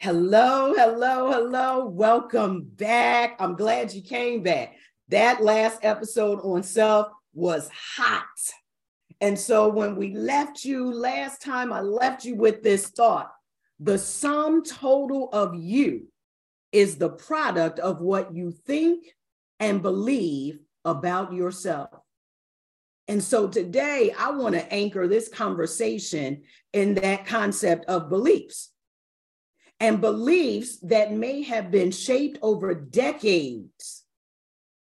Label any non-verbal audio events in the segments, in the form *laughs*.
Hello, hello, hello. Welcome back. I'm glad you came back. That last episode on self was hot. And so when we left you last time, I left you with this thought the sum total of you is the product of what you think and believe about yourself. And so today, I want to anchor this conversation in that concept of beliefs and beliefs that may have been shaped over decades,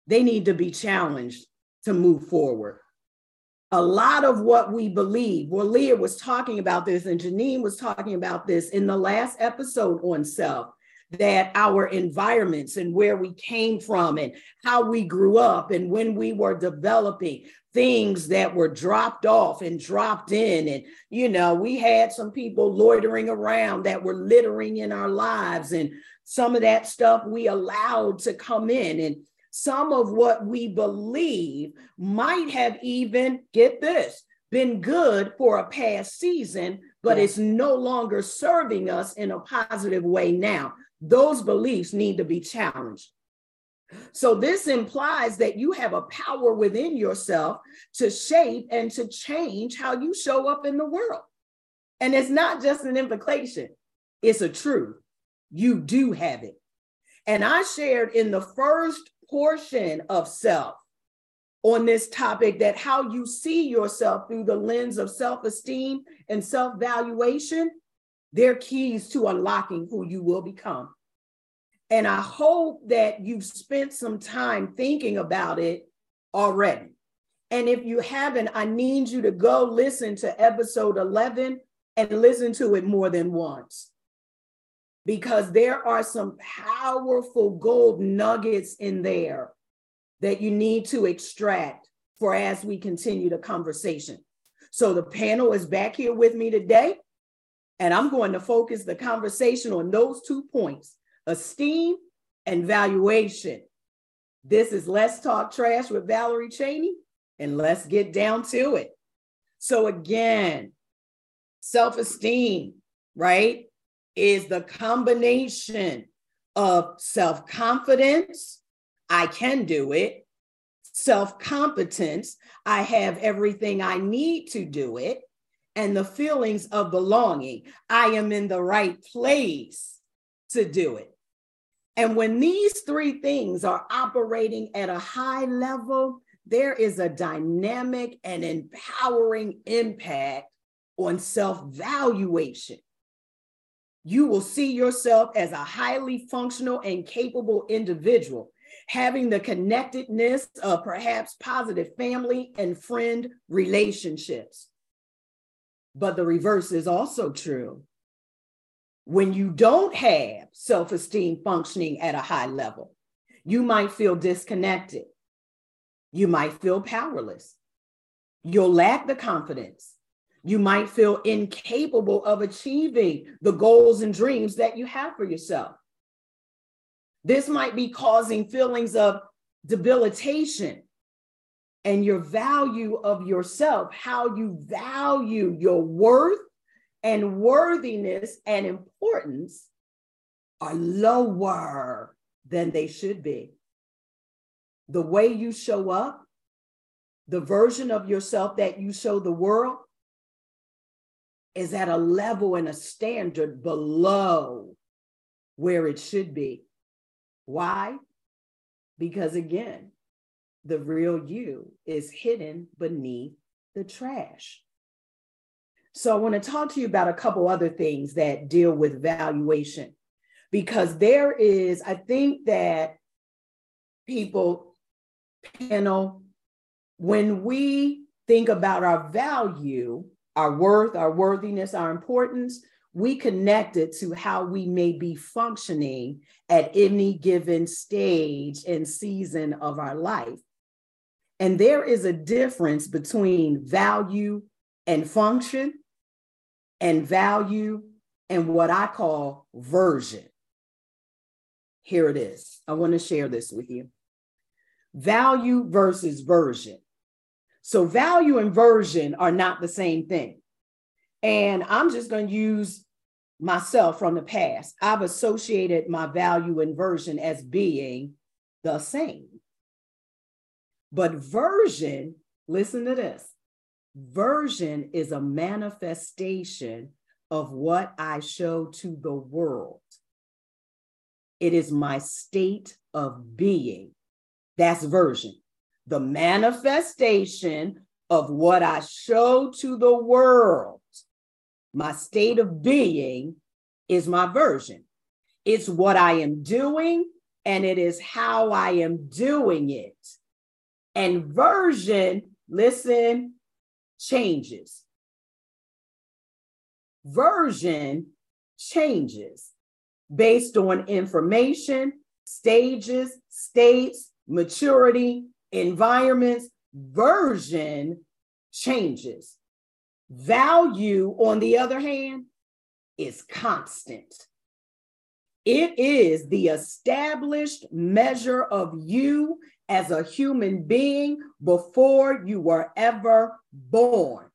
they need to be challenged to move forward. A lot of what we believe, well, Leah was talking about this, and Janine was talking about this in the last episode on self that our environments and where we came from and how we grew up and when we were developing things that were dropped off and dropped in and you know we had some people loitering around that were littering in our lives and some of that stuff we allowed to come in and some of what we believe might have even get this been good for a past season but yeah. it's no longer serving us in a positive way now those beliefs need to be challenged. So, this implies that you have a power within yourself to shape and to change how you show up in the world. And it's not just an implication, it's a truth. You do have it. And I shared in the first portion of self on this topic that how you see yourself through the lens of self esteem and self valuation they're keys to unlocking who you will become. And I hope that you've spent some time thinking about it already. And if you haven't, I need you to go listen to episode 11 and listen to it more than once. Because there are some powerful gold nuggets in there that you need to extract for as we continue the conversation. So the panel is back here with me today. And I'm going to focus the conversation on those two points esteem and valuation. This is Let's Talk Trash with Valerie Cheney, and let's get down to it. So, again, self esteem, right, is the combination of self confidence, I can do it, self competence, I have everything I need to do it, and the feelings of belonging. I am in the right place to do it. And when these three things are operating at a high level, there is a dynamic and empowering impact on self valuation. You will see yourself as a highly functional and capable individual, having the connectedness of perhaps positive family and friend relationships. But the reverse is also true. When you don't have self esteem functioning at a high level, you might feel disconnected. You might feel powerless. You'll lack the confidence. You might feel incapable of achieving the goals and dreams that you have for yourself. This might be causing feelings of debilitation and your value of yourself, how you value your worth and worthiness and importance are lower than they should be. The way you show up, the version of yourself that you show the world is at a level and a standard below where it should be. Why? Because again, the real you is hidden beneath the trash. So I want to talk to you about a couple other things that deal with valuation because there is, I think that people, panel, when we think about our value, our worth, our worthiness, our importance, we connect it to how we may be functioning at any given stage and season of our life. And there is a difference between value and function and value and what I call version. Here it is. I want to share this with you. Value versus version. So, value and version are not the same thing. And I'm just going to use myself from the past, I've associated my value and version as being the same. But version, listen to this version is a manifestation of what I show to the world. It is my state of being. That's version. The manifestation of what I show to the world. My state of being is my version. It's what I am doing and it is how I am doing it. And version, listen, changes. Version changes based on information, stages, states, maturity, environments. Version changes. Value, on the other hand, is constant. It is the established measure of you as a human being before you were ever born.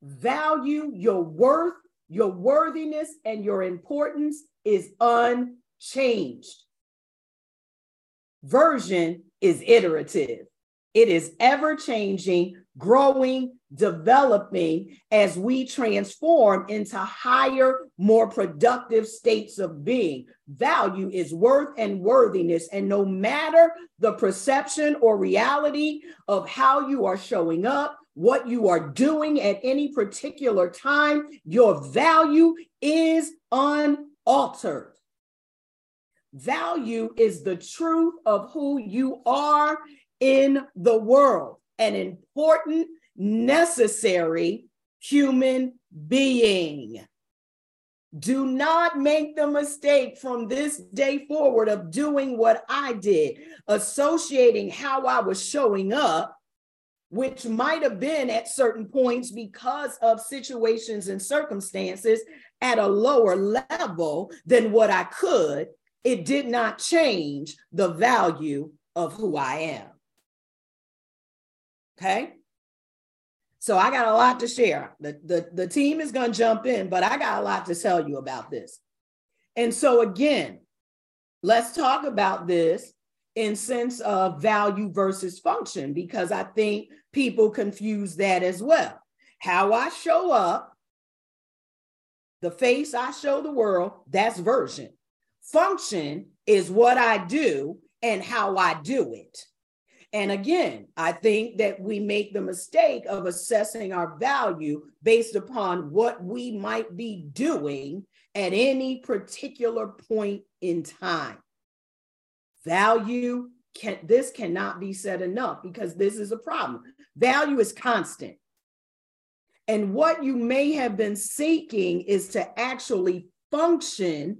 Value your worth, your worthiness, and your importance is unchanged. Version is iterative, it is ever changing, growing, developing as we transform into higher, more productive states of being. Value is worth and worthiness. And no matter the perception or reality of how you are showing up, what you are doing at any particular time, your value is unaltered. Value is the truth of who you are in the world, an important necessary human being. Do not make the mistake from this day forward of doing what I did, associating how I was showing up, which might have been at certain points because of situations and circumstances at a lower level than what I could. It did not change the value of who I am. Okay. So I got a lot to share. The, the, the team is going to jump in, but I got a lot to tell you about this. And so again, let's talk about this in sense of value versus function, because I think people confuse that as well. How I show up, the face I show the world, that's version. Function is what I do and how I do it. And again, I think that we make the mistake of assessing our value based upon what we might be doing at any particular point in time. Value can this cannot be said enough because this is a problem. Value is constant. And what you may have been seeking is to actually function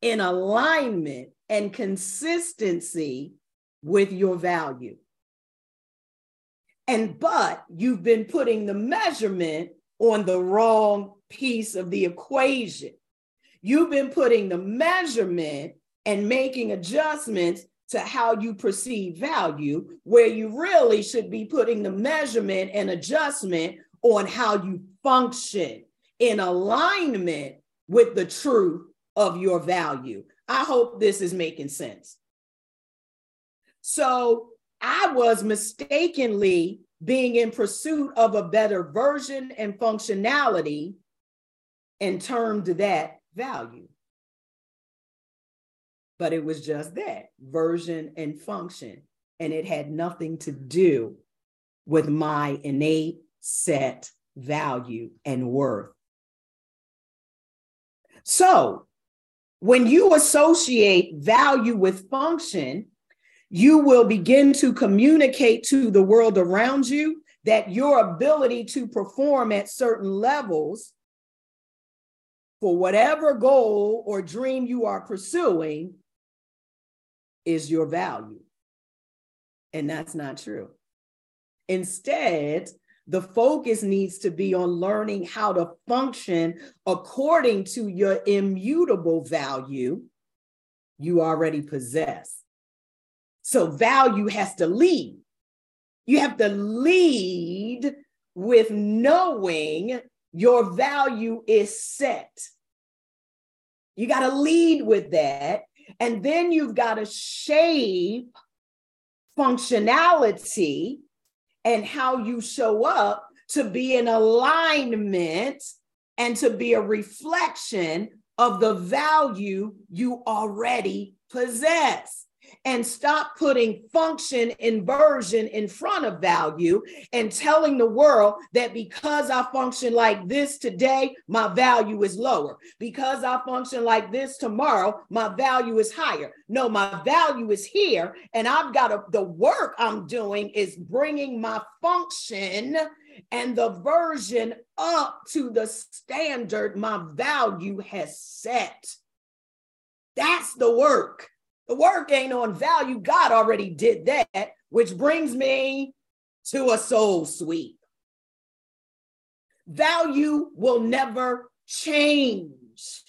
in alignment and consistency with your value. And but you've been putting the measurement on the wrong piece of the equation. You've been putting the measurement and making adjustments to how you perceive value, where you really should be putting the measurement and adjustment on how you function in alignment with the truth of your value. I hope this is making sense. So, I was mistakenly being in pursuit of a better version and functionality and termed that value. But it was just that version and function. And it had nothing to do with my innate set value and worth. So when you associate value with function, you will begin to communicate to the world around you that your ability to perform at certain levels for whatever goal or dream you are pursuing is your value. And that's not true. Instead, the focus needs to be on learning how to function according to your immutable value you already possess. So value has to lead. You have to lead with knowing your value is set. You got to lead with that. And then you've got to shape functionality and how you show up to be in alignment and to be a reflection of the value you already possess and stop putting function inversion in front of value and telling the world that because I function like this today, my value is lower. Because I function like this tomorrow, my value is higher. No, my value is here. And I've got the work I'm doing is bringing my function and the version up to the standard my value has set. That's the work. The work ain't on value. God already did that, which brings me to a soul sweep. Value will never change.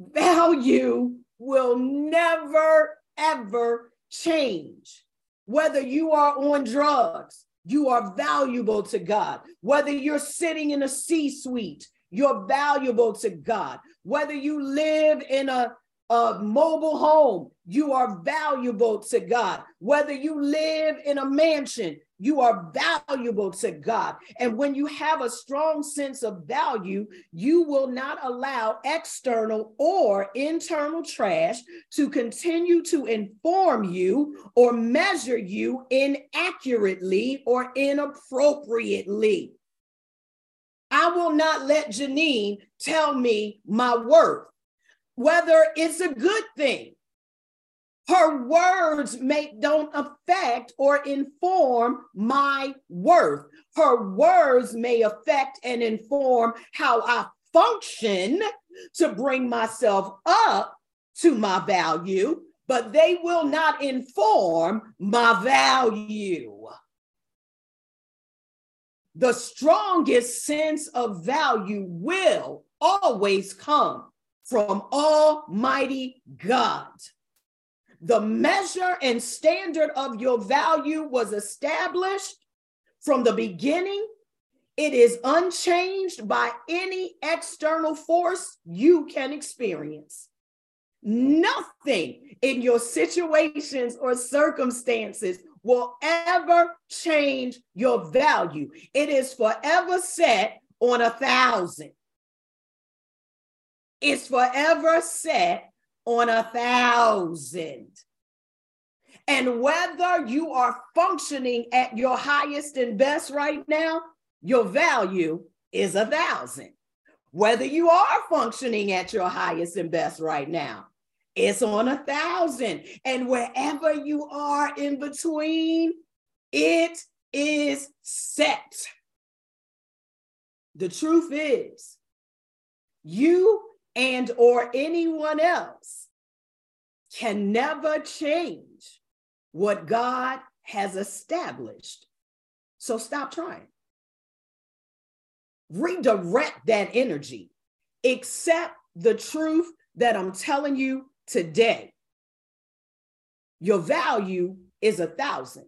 Value will never, ever change. Whether you are on drugs, you are valuable to God. Whether you're sitting in a C suite, you're valuable to God. Whether you live in a a mobile home, you are valuable to God. Whether you live in a mansion, you are valuable to God. And when you have a strong sense of value, you will not allow external or internal trash to continue to inform you or measure you inaccurately or inappropriately. I will not let Janine tell me my worth whether it's a good thing. Her words make don't affect or inform my worth. Her words may affect and inform how I function to bring myself up to my value, but they will not inform my value. The strongest sense of value will always come from Almighty God. The measure and standard of your value was established from the beginning. It is unchanged by any external force you can experience. Nothing in your situations or circumstances will ever change your value. It is forever set on a thousand is forever set on a thousand. And whether you are functioning at your highest and best right now, your value is a thousand. Whether you are functioning at your highest and best right now, it's on a thousand. And wherever you are in between, it is set. The truth is, you and or anyone else can never change what God has established. So stop trying. Redirect that energy. Accept the truth that I'm telling you today. Your value is a thousand.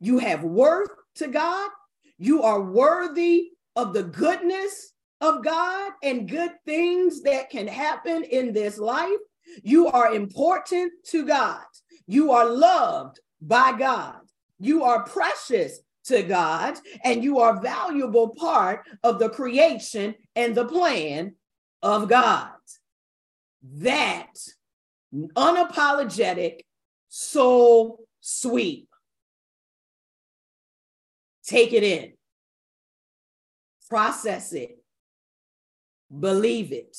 You have worth to God. You are worthy of the goodness of God and good things that can happen in this life. You are important to God. You are loved by God. You are precious to God, and you are valuable part of the creation and the plan of God. That unapologetic soul sweep. Take it in, process it, believe it,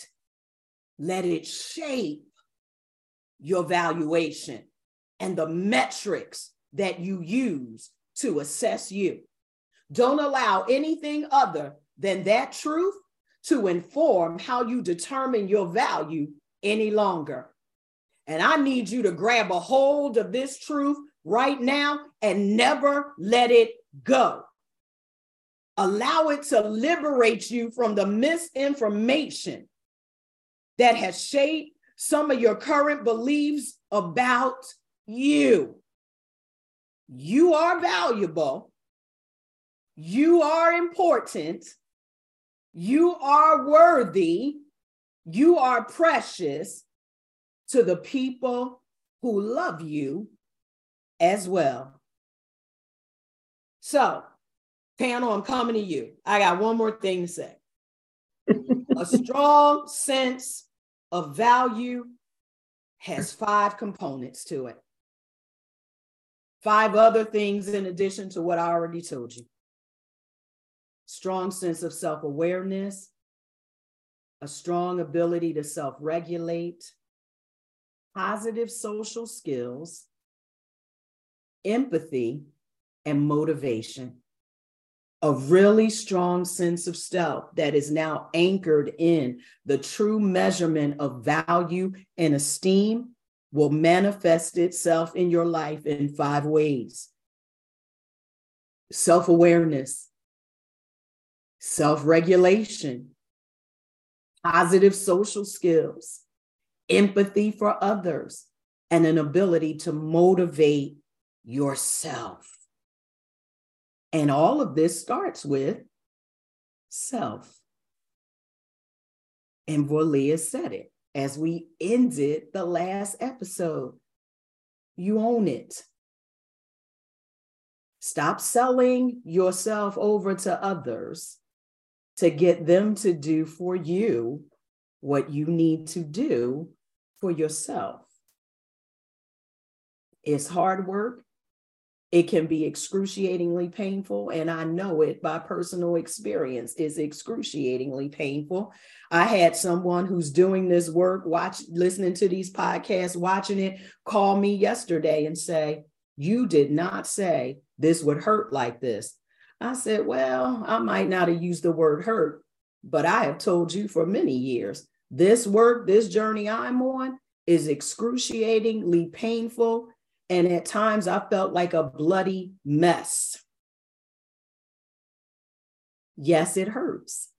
let it shape your valuation and the metrics that you use to assess you. Don't allow anything other than that truth to inform how you determine your value any longer. And I need you to grab a hold of this truth right now and never let it go. Allow it to liberate you from the misinformation that has shaped some of your current beliefs about you. You are valuable. You are important. You are worthy. You are precious to the people who love you as well. So, panel, I'm coming to you. I got one more thing to say. *laughs* a strong sense of value has five components to it. Five other things in addition to what I already told you. Strong sense of self awareness, a strong ability to self regulate, positive social skills, empathy, and motivation. A really strong sense of self that is now anchored in the true measurement of value and esteem will manifest itself in your life in five ways self awareness, self regulation, positive social skills, empathy for others, and an ability to motivate yourself. And all of this starts with self. And Volia said it as we ended the last episode. You own it. Stop selling yourself over to others to get them to do for you what you need to do for yourself. It's hard work. It can be excruciatingly painful. And I know it by personal experience. is excruciatingly painful. I had someone who's doing this work, watch, listening to these podcasts, watching it, call me yesterday and say, You did not say this would hurt like this. I said, Well, I might not have used the word hurt, but I have told you for many years this work, this journey I'm on is excruciatingly painful. And at times I felt like a bloody mess. Yes, it hurts.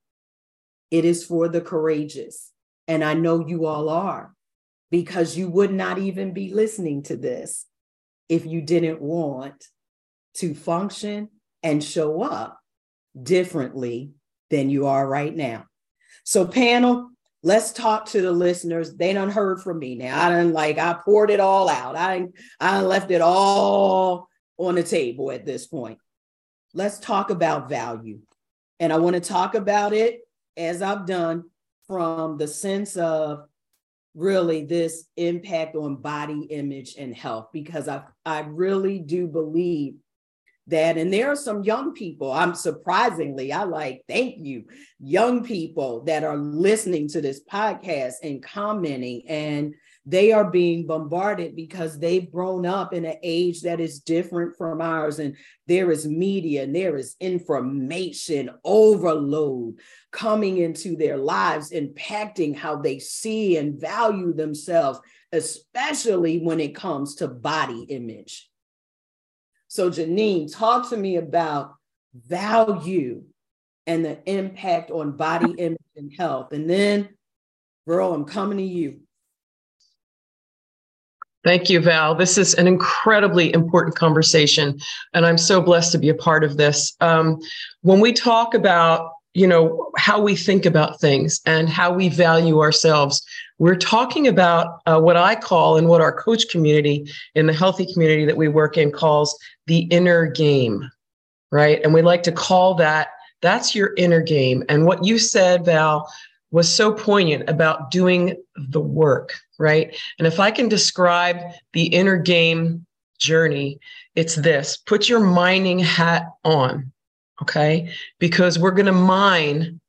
It is for the courageous. And I know you all are because you would not even be listening to this if you didn't want to function and show up differently than you are right now. So, panel, let's talk to the listeners. They done heard from me now. I done like I poured it all out. I I left it all on the table at this point. Let's talk about value. And I want to talk about it as I've done from the sense of really this impact on body image and health because I I really do believe that and there are some young people i'm surprisingly i like thank you young people that are listening to this podcast and commenting and they are being bombarded because they've grown up in an age that is different from ours and there is media and there is information overload coming into their lives impacting how they see and value themselves especially when it comes to body image so, Janine, talk to me about value and the impact on body image and health. And then, girl, I'm coming to you. Thank you, Val. This is an incredibly important conversation, and I'm so blessed to be a part of this. Um, when we talk about you know how we think about things and how we value ourselves. We're talking about uh, what i call and what our coach community in the healthy community that we work in calls the inner game right? And we like to call that that's your inner game. And what you said val was so poignant about doing the work right? And if i can describe the inner game journey it's this. Put your mining hat on Okay. Because we're going to mine,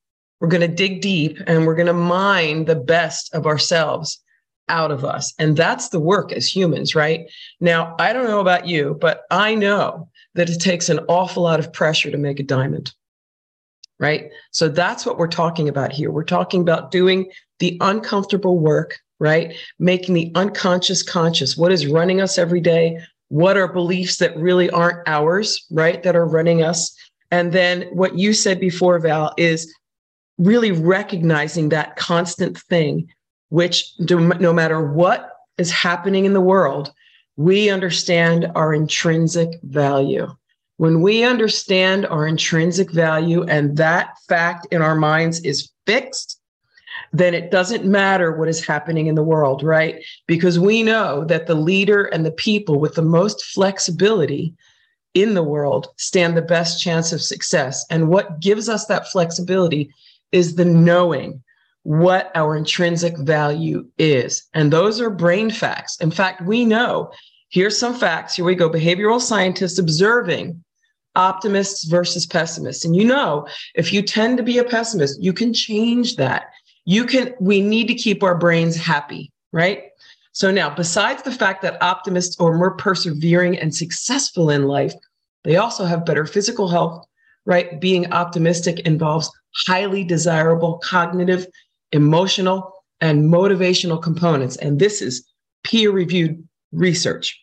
we're going to dig deep and we're going to mine the best of ourselves out of us. And that's the work as humans, right? Now, I don't know about you, but I know that it takes an awful lot of pressure to make a diamond, right? So that's what we're talking about here. We're talking about doing the uncomfortable work, right? Making the unconscious conscious. What is running us every day? What are beliefs that really aren't ours, right? That are running us and then what you said before, Val, is really recognizing that constant thing, which no matter what is happening in the world, we understand our intrinsic value. When we understand our intrinsic value and that fact in our minds is fixed, then it doesn't matter what is happening in the world, right? Because we know that the leader and the people with the most flexibility in the world stand the best chance of success. And what gives us that flexibility is the knowing what our intrinsic value is. And those are brain facts. In fact, we know here's some facts. Here we go. Behavioral scientists observing optimists versus pessimists. And you know, if you tend to be a pessimist, you can change that. You can, we need to keep our brains happy, right? So now, besides the fact that optimists are more persevering and successful in life, they also have better physical health, right? Being optimistic involves highly desirable cognitive, emotional, and motivational components. And this is peer reviewed research.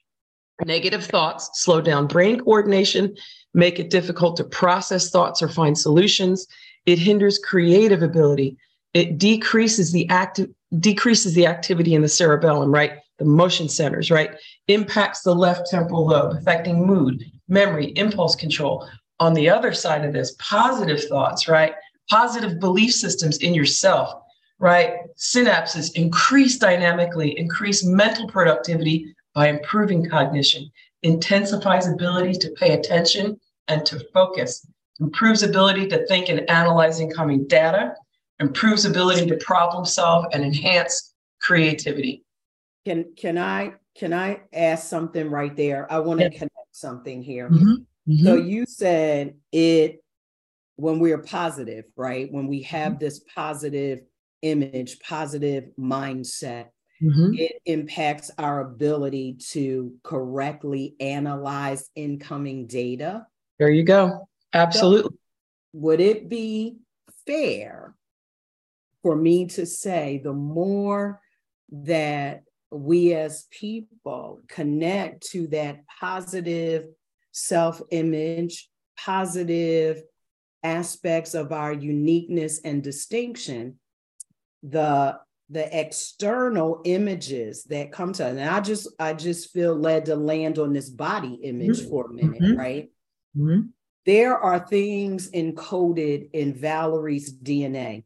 Negative thoughts slow down brain coordination, make it difficult to process thoughts or find solutions. It hinders creative ability. It decreases the active decreases the activity in the cerebellum, right? The motion centers, right? Impacts the left temporal lobe, affecting mood, memory, impulse control. On the other side of this, positive thoughts, right? Positive belief systems in yourself, right? Synapses increase dynamically, increase mental productivity by improving cognition, intensifies ability to pay attention and to focus, improves ability to think and analyze incoming data, improves ability to problem solve and enhance creativity. Can can I can I ask something right there? I want to yeah. connect something here. Mm-hmm. Mm-hmm. So you said it when we're positive, right? When we have mm-hmm. this positive image, positive mindset, mm-hmm. it impacts our ability to correctly analyze incoming data. There you go. Absolutely. So would it be fair for me to say the more that we as people connect to that positive self image, positive aspects of our uniqueness and distinction, the the external images that come to us. And I just I just feel led to land on this body image mm-hmm. for a minute, mm-hmm. right? Mm-hmm. There are things encoded in Valerie's DNA.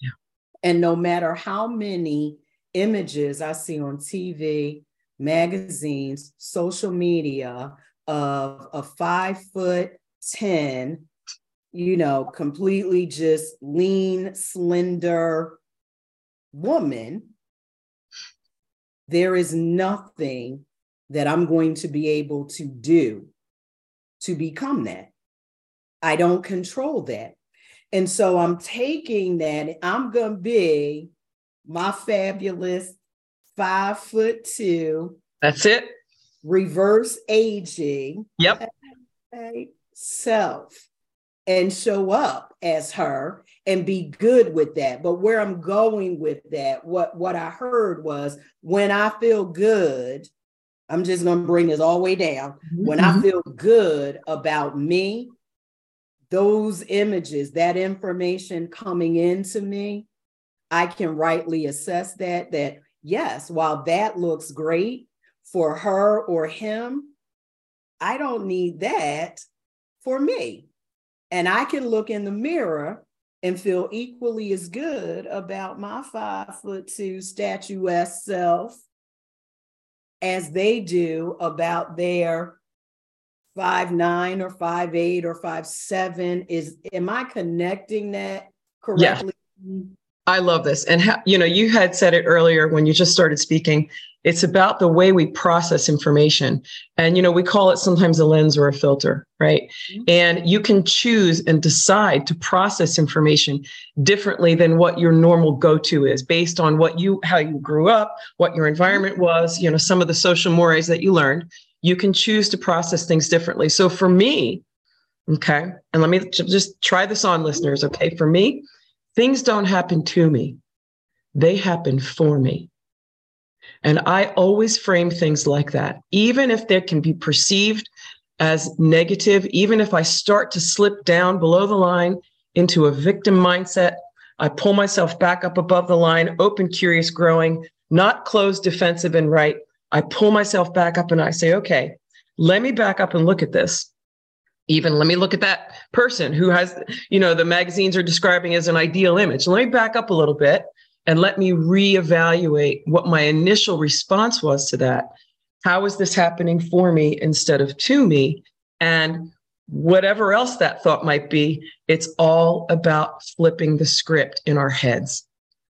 Yeah. And no matter how many images I see on TV, magazines, social media of a five foot 10, you know, completely just lean, slender woman, there is nothing that I'm going to be able to do to become that. I don't control that. And so I'm taking that, I'm going to be my fabulous five foot two. That's it. Reverse aging. Yep. Self and show up as her and be good with that. But where I'm going with that, what, what I heard was when I feel good, I'm just going to bring this all the way down. Mm-hmm. When I mm-hmm. feel good about me, those images, that information coming into me, I can rightly assess that, that yes, while that looks great for her or him, I don't need that for me. And I can look in the mirror and feel equally as good about my five foot two statuesque self as they do about their five nine or five eight or five seven is am i connecting that correctly yeah. I love this and ha- you know you had said it earlier when you just started speaking it's about the way we process information. And, you know, we call it sometimes a lens or a filter, right? Mm-hmm. And you can choose and decide to process information differently than what your normal go to is based on what you, how you grew up, what your environment mm-hmm. was, you know, some of the social mores that you learned. You can choose to process things differently. So for me, okay, and let me just try this on listeners, okay? For me, things don't happen to me, they happen for me. And I always frame things like that, even if they can be perceived as negative, even if I start to slip down below the line into a victim mindset, I pull myself back up above the line, open, curious, growing, not closed, defensive, and right. I pull myself back up and I say, okay, let me back up and look at this. Even let me look at that person who has you know the magazines are describing as an ideal image. Let me back up a little bit and let me reevaluate what my initial response was to that. How is this happening for me instead of to me? And whatever else that thought might be it's all about flipping the script in our heads.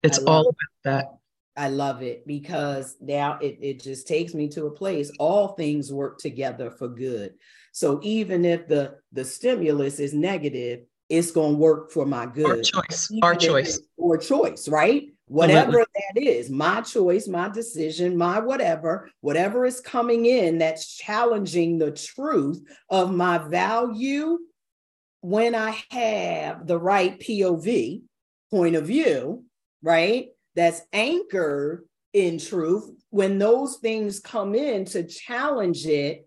It's all about that I love it because now it, it just takes me to a place. All things work together for good. So even if the the stimulus is negative, it's going to work for my good. Our choice. Our choice. Or choice, right? Whatever that is, my choice, my decision, my whatever, whatever is coming in that's challenging the truth of my value when I have the right POV, point of view, right? That's anchored in truth. When those things come in to challenge it,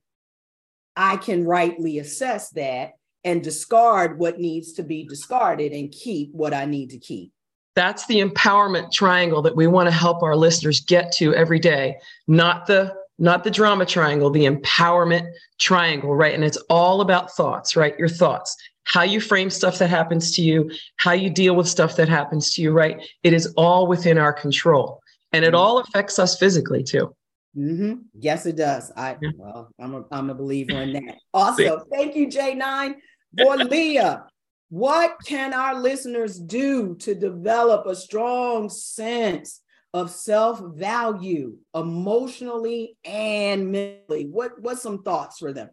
I can rightly assess that and discard what needs to be discarded and keep what I need to keep. That's the empowerment triangle that we want to help our listeners get to every day, not the not the drama triangle, the empowerment triangle, right? And it's all about thoughts, right? Your thoughts, how you frame stuff that happens to you, how you deal with stuff that happens to you, right? It is all within our control. And it mm-hmm. all affects us physically too. Mm-hmm. Yes, it does. I well, I'm a I'm a believer in that. *laughs* Awesome. Thank you, J9. for *laughs* Leah, what can our listeners do to develop a strong sense of self-value emotionally and mentally? What what's some thoughts for them?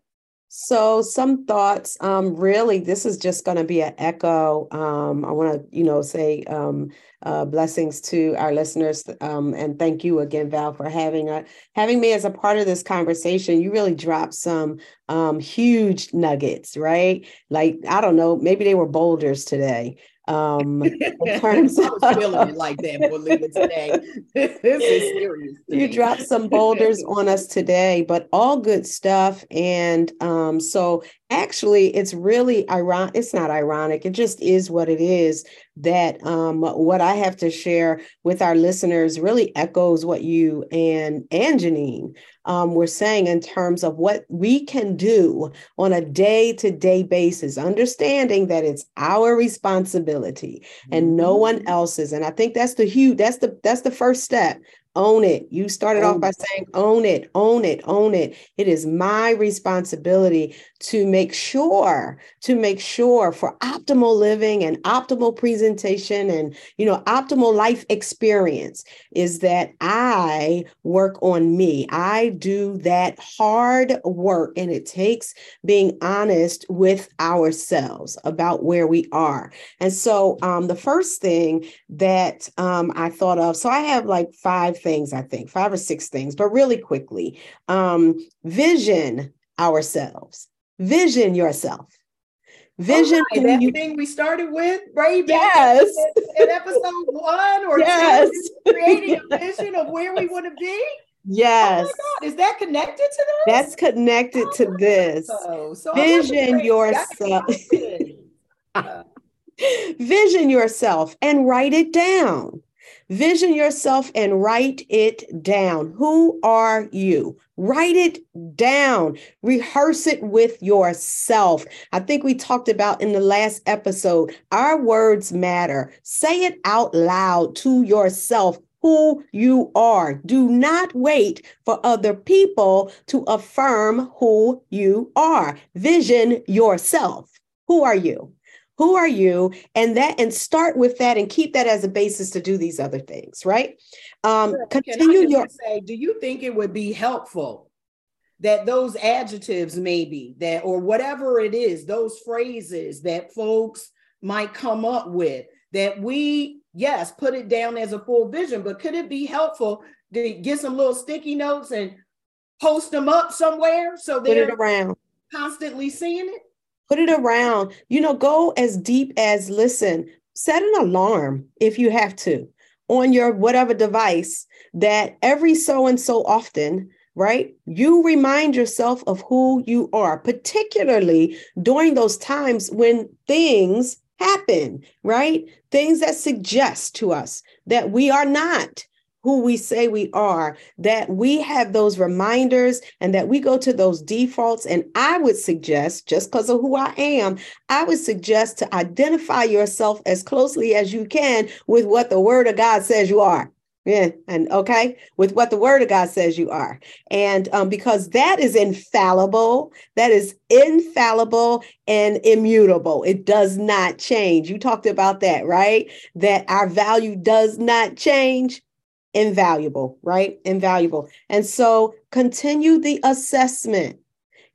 So some thoughts. Um, really, this is just going to be an echo. Um, I want to, you know, say um, uh, blessings to our listeners, um, and thank you again, Val, for having a, uh, having me as a part of this conversation. You really dropped some um, huge nuggets, right? Like I don't know, maybe they were boulders today um *laughs* in terms was feeling like that for leaving today. *laughs* this is serious. You dropped some *laughs* boulders on us today, but all good stuff. And um, so actually it's really ironic. It's not ironic, it just is what it is that um what I have to share with our listeners really echoes what you and and Janine um, we're saying in terms of what we can do on a day to day basis, understanding that it's our responsibility and no one mm-hmm. else's. And I think that's the huge, that's the, that's the first step own it. You started off by saying, own it, own it, own it. It is my responsibility to make sure, to make sure for optimal living and optimal presentation and, you know, optimal life experience is that I work on me. I do that hard work and it takes being honest with ourselves about where we are. And so um, the first thing that um, I thought of, so I have like five things, I think, five or six things, but really quickly. Um, vision ourselves, vision yourself. Vision oh, that you, thing we started with, right? Yes. In, in episode one or yes. two, creating a *laughs* vision of where we want to be. Yes. Oh my God. Is that connected to this? That's connected oh, to this. So, so Vision yourself. *laughs* Vision yourself and write it down. Vision yourself and write it down. Who are you? Write it down. Rehearse it with yourself. I think we talked about in the last episode, our words matter. Say it out loud to yourself who you are. Do not wait for other people to affirm who you are. Vision yourself. Who are you? Who are you? And that and start with that and keep that as a basis to do these other things right? Um sure. continue your say do you think it would be helpful that those adjectives maybe that or whatever it is those phrases that folks might come up with that we yes put it down as a full vision but could it be helpful to get some little sticky notes and post them up somewhere so they're around. constantly seeing it put it around, you know, go as deep as listen, set an alarm if you have to on your whatever device that every so and so often, right, you remind yourself of who you are, particularly during those times when things happen, right? Things that suggest to us that we are not who we say we are, that we have those reminders and that we go to those defaults. And I would suggest, just because of who I am, I would suggest to identify yourself as closely as you can with what the word of God says you are. Yeah, and okay, with what the word of God says you are. And um, because that is infallible, that is infallible and immutable. It does not change. You talked about that, right? That our value does not change invaluable, right? Invaluable. And so continue the assessment.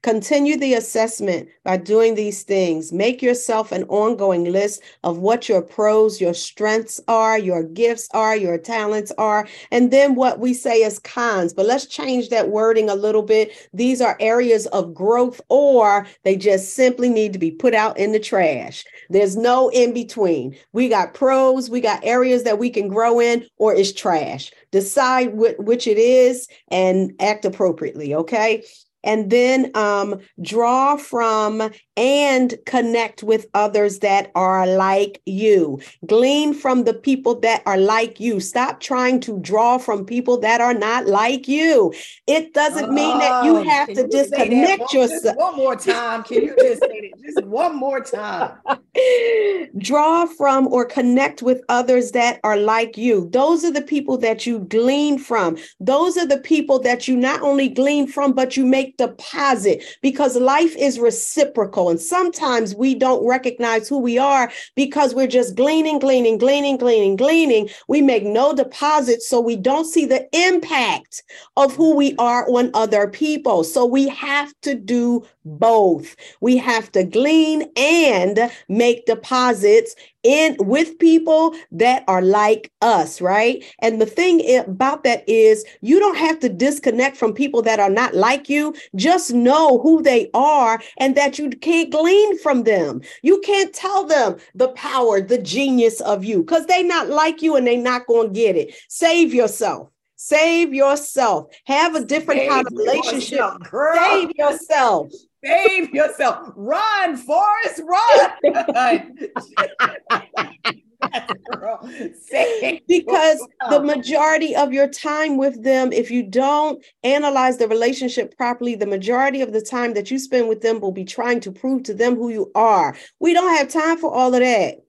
Continue the assessment by doing these things. Make yourself an ongoing list of what your pros, your strengths are, your gifts are, your talents are, and then what we say as cons. But let's change that wording a little bit. These are areas of growth, or they just simply need to be put out in the trash. There's no in between. We got pros, we got areas that we can grow in, or it's trash. Decide wh- which it is and act appropriately, okay? And then um, draw from and connect with others that are like you. Glean from the people that are like you. Stop trying to draw from people that are not like you. It doesn't mean that you oh, have to disconnect yourself. One more time. Can you just say it just one more time? *laughs* draw from or connect with others that are like you. Those are the people that you glean from. Those are the people that you not only glean from, but you make deposit because life is reciprocal. And sometimes we don't recognize who we are because we're just gleaning, gleaning, gleaning, gleaning, gleaning. We make no deposits, so we don't see the impact of who we are on other people. So we have to do both. We have to glean and make deposits in with people that are like us, right? And the thing about that is you don't have to disconnect from people that are not like you. Just know who they are and that you can't glean from them. You can't tell them the power, the genius of you because they're not like you and they're not going to get it. Save yourself. Save yourself. Have a different Save kind of relationship. Yourself, Save yourself. Save yourself. Run, Forrest, run. *laughs* *laughs* because the majority of your time with them, if you don't analyze the relationship properly, the majority of the time that you spend with them will be trying to prove to them who you are. We don't have time for all of that.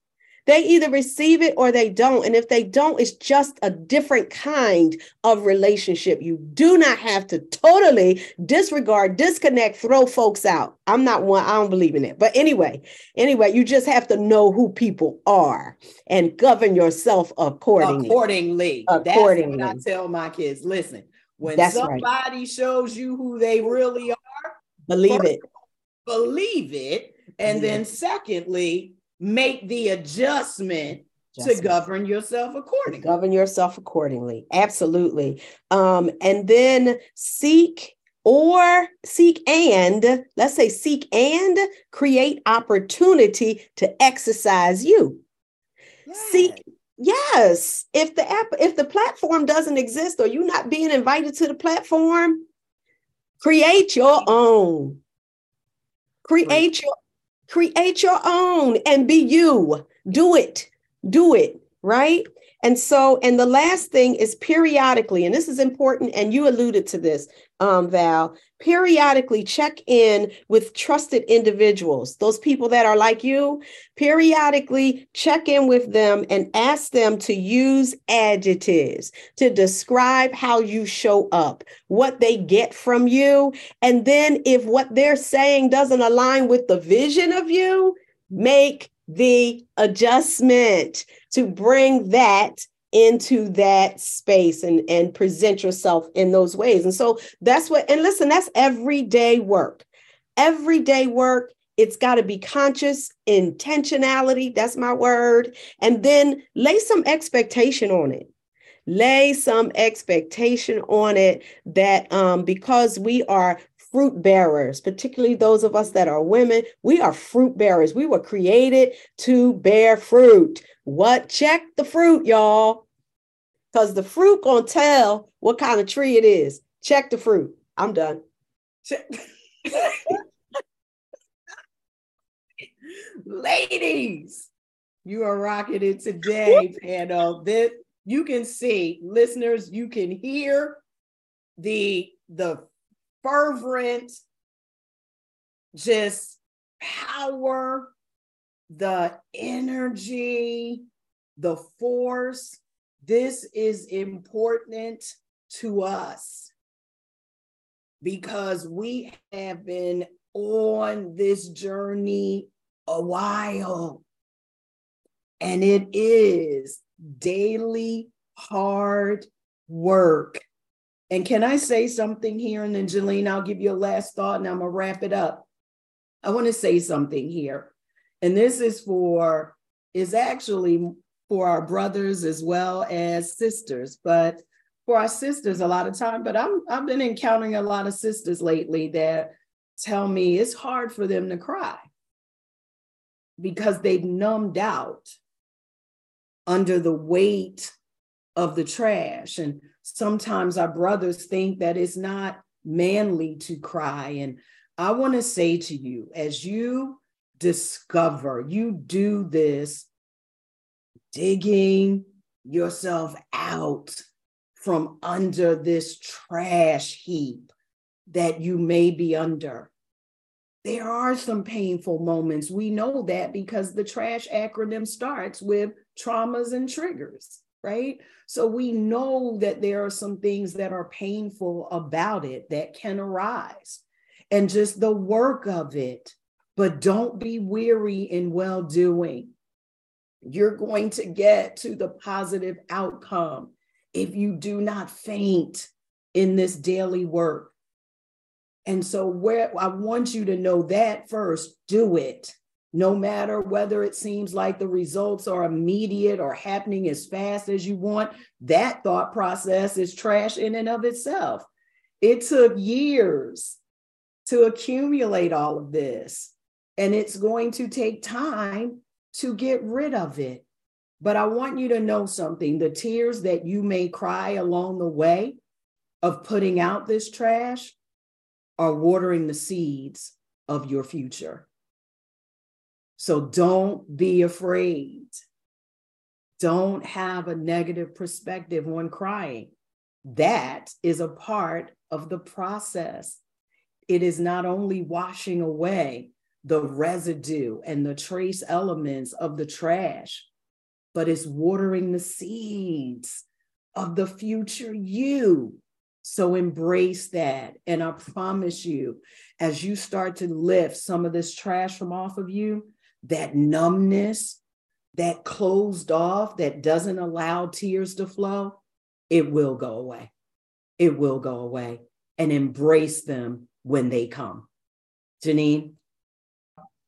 They either receive it or they don't. And if they don't, it's just a different kind of relationship. You do not have to totally disregard, disconnect, throw folks out. I'm not one, I don't believe in it. But anyway, anyway, you just have to know who people are and govern yourself accordingly. Accordingly. Accordingly. That's what I tell my kids. Listen, when That's somebody right. shows you who they really are, believe it. Believe it. And then secondly, make the adjustment, to govern yourself accordingly. Govern yourself accordingly. Absolutely. Um, and then seek or seek and let's say seek and create opportunity to exercise you. Yes. Seek yes. If the app if the platform doesn't exist or you're not being invited to the platform, create your own. Create your Create your own and be you. Do it. Do it. Right. And so, and the last thing is periodically, and this is important, and you alluded to this, um, Val, periodically check in with trusted individuals, those people that are like you, periodically check in with them and ask them to use adjectives to describe how you show up, what they get from you. And then if what they're saying doesn't align with the vision of you, make the adjustment to bring that into that space and and present yourself in those ways. And so that's what and listen that's everyday work. Everyday work it's got to be conscious intentionality that's my word and then lay some expectation on it. Lay some expectation on it that um, because we are fruit bearers, particularly those of us that are women. We are fruit bearers. We were created to bear fruit. What? Check the fruit, y'all. Because the fruit gonna tell what kind of tree it is. Check the fruit. I'm done. *laughs* Ladies, you are rocking it today, panel. This you can see, listeners, you can hear the the fervent just power, the energy, the force. This is important to us because we have been on this journey a while. And it is daily hard work. And can I say something here? And then, Janine, I'll give you a last thought and I'm going to wrap it up. I want to say something here. And this is for, is actually for our brothers as well as sisters, but for our sisters a lot of time. But I'm, I've been encountering a lot of sisters lately that tell me it's hard for them to cry because they've numbed out under the weight of the trash. And sometimes our brothers think that it's not manly to cry. And I want to say to you, as you discover, you do this digging yourself out from under this trash heap that you may be under. There are some painful moments. We know that because the trash acronym starts with traumas and triggers, right? So we know that there are some things that are painful about it that can arise and just the work of it. But don't be weary in well doing. You're going to get to the positive outcome if you do not faint in this daily work. And so, where I want you to know that first, do it no matter whether it seems like the results are immediate or happening as fast as you want, that thought process is trash in and of itself. It took years to accumulate all of this, and it's going to take time to get rid of it. But I want you to know something the tears that you may cry along the way of putting out this trash are watering the seeds of your future. So don't be afraid. Don't have a negative perspective when crying. That is a part of the process. It is not only washing away the residue and the trace elements of the trash, but it's watering the seeds of the future you. So embrace that. And I promise you, as you start to lift some of this trash from off of you, that numbness, that closed off, that doesn't allow tears to flow, it will go away. It will go away and embrace them when they come. Janine?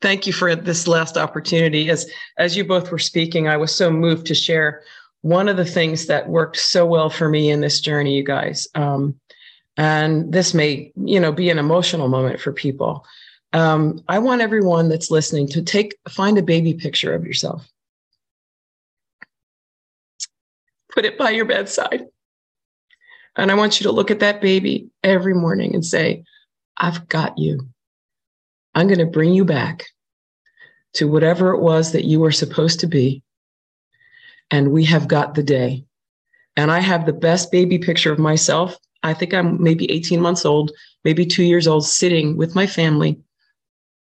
Thank you for this last opportunity. As, as you both were speaking, I was so moved to share one of the things that worked so well for me in this journey, you guys. Um, and this may, you know, be an emotional moment for people um, I want everyone that's listening to take find a baby picture of yourself. Put it by your bedside. And I want you to look at that baby every morning and say, I've got you. I'm going to bring you back to whatever it was that you were supposed to be. And we have got the day. And I have the best baby picture of myself. I think I'm maybe 18 months old, maybe two years old, sitting with my family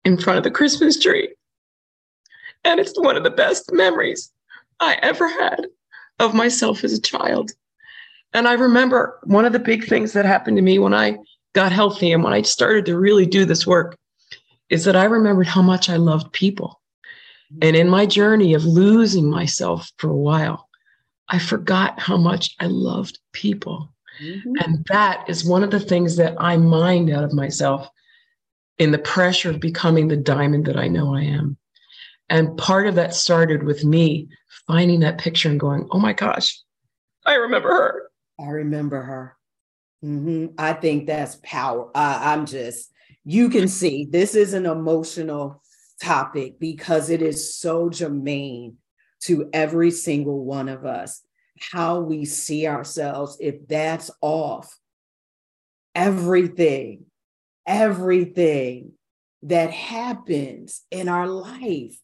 in front of the Christmas tree. And it's one of the best memories I ever had of myself as a child. And I remember one of the big things that happened to me when I got healthy and when I started to really do this work is that I remembered how much I loved people. And in my journey of losing myself for a while, I forgot how much I loved people. Mm-hmm. And that is one of the things that I mined out of myself in the pressure of becoming the diamond that I know I am. And part of that started with me finding that picture and going, oh my gosh, I remember her. I remember her. Mm-hmm. I think that's power. I'm just, you can see this is an emotional topic because it is so germane to every single one of us. How we see ourselves, if that's off, everything everything that happens in our life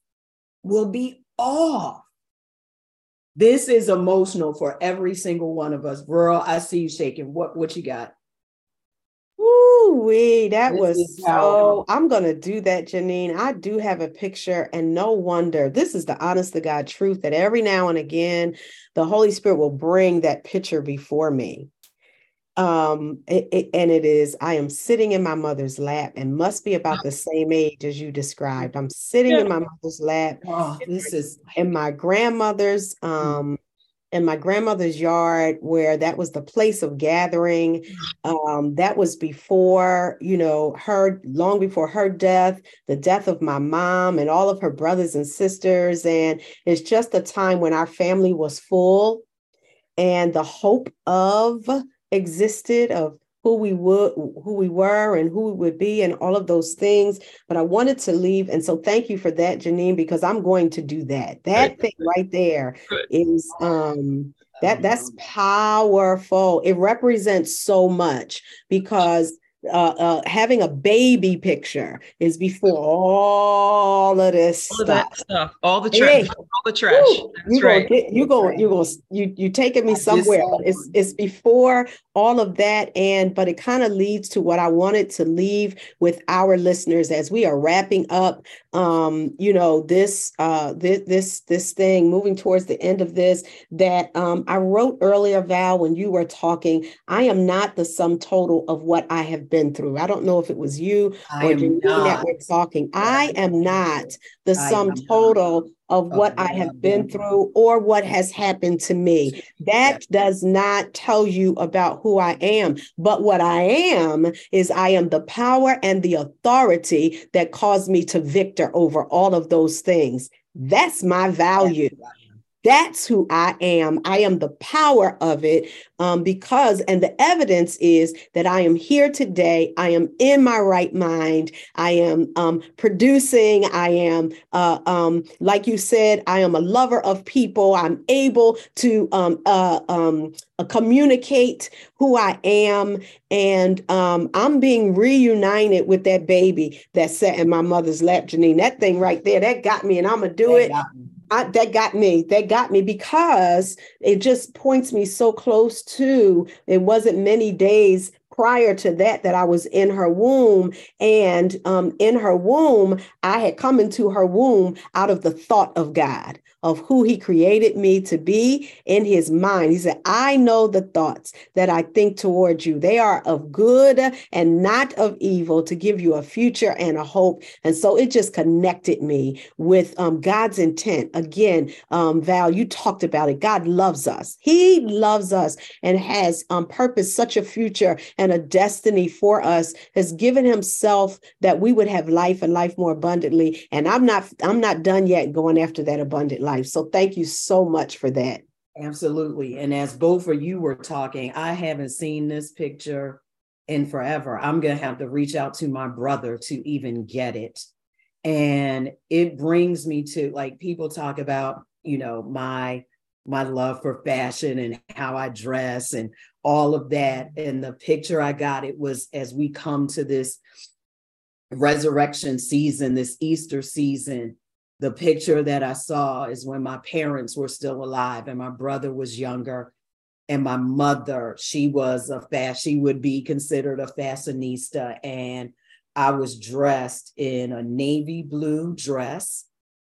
will be off. This is emotional for every single one of us. Girl, I see you shaking. What what you got? Ooh, wee, that this was so. I'm gonna do that, Janine. I do have a picture, and no wonder. This is the honest to God truth that every now and again, the Holy Spirit will bring that picture before me. Um, it, it, and it is. I am sitting in my mother's lap, and must be about the same age as you described. I'm sitting yeah. in my mother's lap. Oh, this is in my grandmother's mm. um in my grandmother's yard where that was the place of gathering um, that was before you know her long before her death the death of my mom and all of her brothers and sisters and it's just a time when our family was full and the hope of existed of who we would who we were and who we would be and all of those things. But i wanted to leave and so thank you for that janine because i'm going to do that. That right. thing right there is um that that's powerful. It represents so much because uh, uh, having a baby picture is before all of this all stuff. Of stuff. all the trash, all the trash. you right. Get, you go, you go, you you taking me somewhere. It's it's before all of that, and but it kind of leads to what I wanted to leave with our listeners as we are wrapping up. Um, you know this uh this this this thing moving towards the end of this that um I wrote earlier, Val, when you were talking. I am not the sum total of what I have been through. I don't know if it was you I or Janine that we're talking. I am not the sum total of what I have been through or what has happened to me. That does not tell you about who I am. But what I am is I am the power and the authority that caused me to victor over all of those things. That's my value. That's who I am. I am the power of it um, because, and the evidence is that I am here today. I am in my right mind. I am um, producing. I am, uh, um, like you said, I am a lover of people. I'm able to um, uh, um, uh, communicate who I am. And um, I'm being reunited with that baby that sat in my mother's lap, Janine. That thing right there, that got me, and I'm going to do it. I, that got me. That got me because it just points me so close to. It wasn't many days prior to that that I was in her womb. And um, in her womb, I had come into her womb out of the thought of God of who he created me to be in his mind. He said, I know the thoughts that I think towards you. They are of good and not of evil to give you a future and a hope. And so it just connected me with um, God's intent. Again, um, Val, you talked about it. God loves us. He loves us and has um, purpose such a future and a destiny for us, has given himself that we would have life and life more abundantly. And I'm not, I'm not done yet going after that abundant life life. So thank you so much for that. Absolutely. And as both of you were talking, I haven't seen this picture in forever. I'm going to have to reach out to my brother to even get it. And it brings me to like people talk about, you know, my my love for fashion and how I dress and all of that. And the picture I got, it was as we come to this resurrection season, this Easter season, the picture that I saw is when my parents were still alive and my brother was younger. And my mother, she was a fast, she would be considered a fashionista. And I was dressed in a navy blue dress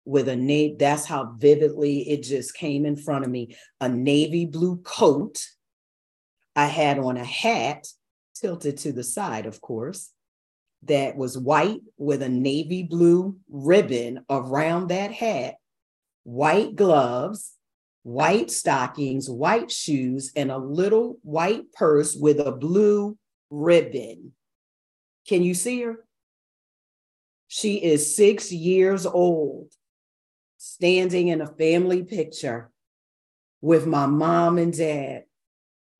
with a navy, that's how vividly it just came in front of me. A navy blue coat. I had on a hat tilted to the side, of course that was white with a navy blue ribbon around that hat, white gloves, white stockings, white shoes, and a little white purse with a blue ribbon. Can you see her? She is six years old, standing in a family picture with my mom and dad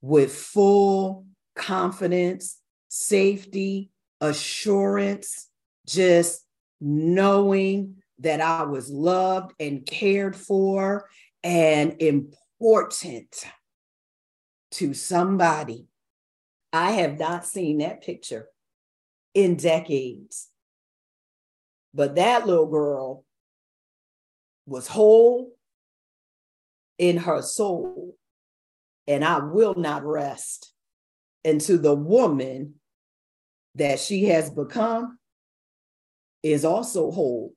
with full confidence, safety, assurance, just knowing that I was loved and cared for and important to somebody. I have not seen that picture in decades. But that little girl was whole, in her soul. And I will not rest until the woman that she has become is also whole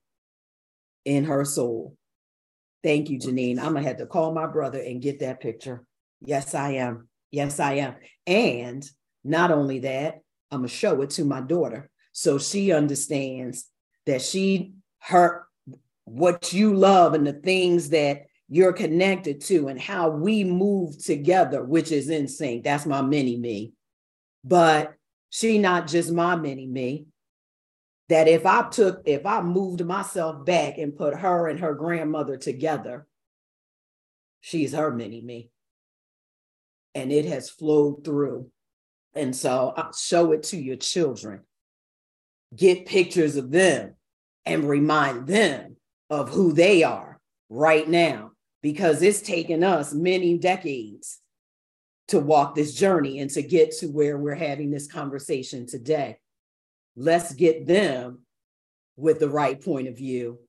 in her soul. Thank you, Janine. I'm gonna have to call my brother and get that picture. Yes, I am. Yes, I am. And not only that, I'm gonna show it to my daughter so she understands that she her what you love and the things that you're connected to and how we move together, which is in sync. That's my mini me. But she not just my mini me. That if I took, if I moved myself back and put her and her grandmother together, she's her mini me. And it has flowed through. And so I'll show it to your children. Get pictures of them and remind them of who they are right now because it's taken us many decades to walk this journey and to get to where we're having this conversation today. Let's get them with the right point of view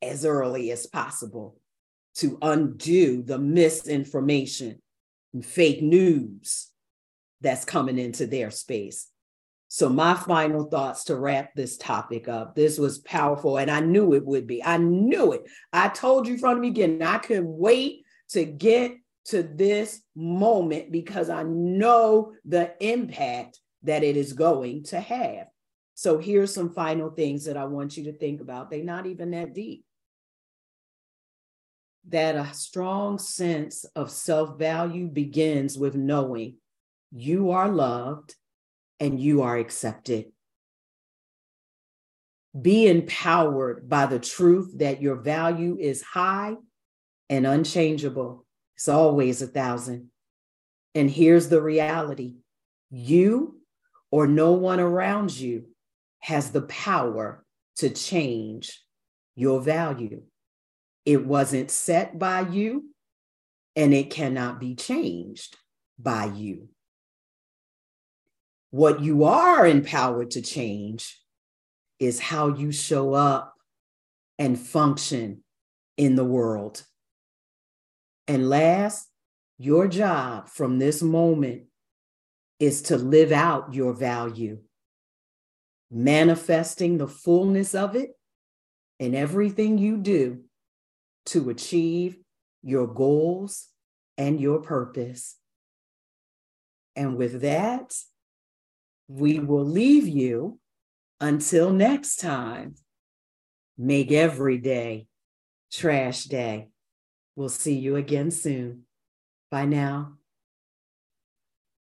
as early as possible to undo the misinformation and fake news that's coming into their space. So, my final thoughts to wrap this topic up. This was powerful, and I knew it would be. I knew it. I told you from the beginning, I couldn't wait to get to this moment because I know the impact that it is going to have. So, here's some final things that I want you to think about. They're not even that deep. That a strong sense of self value begins with knowing you are loved and you are accepted. Be empowered by the truth that your value is high and unchangeable. It's always a thousand. And here's the reality you or no one around you has the power to change your value. It wasn't set by you, and it cannot be changed by you. What you are empowered to change is how you show up and function in the world. And last, your job from this moment is to live out your value, manifesting the fullness of it in everything you do to achieve your goals and your purpose. And with that, we will leave you until next time. Make every day trash day. We'll see you again soon. Bye now.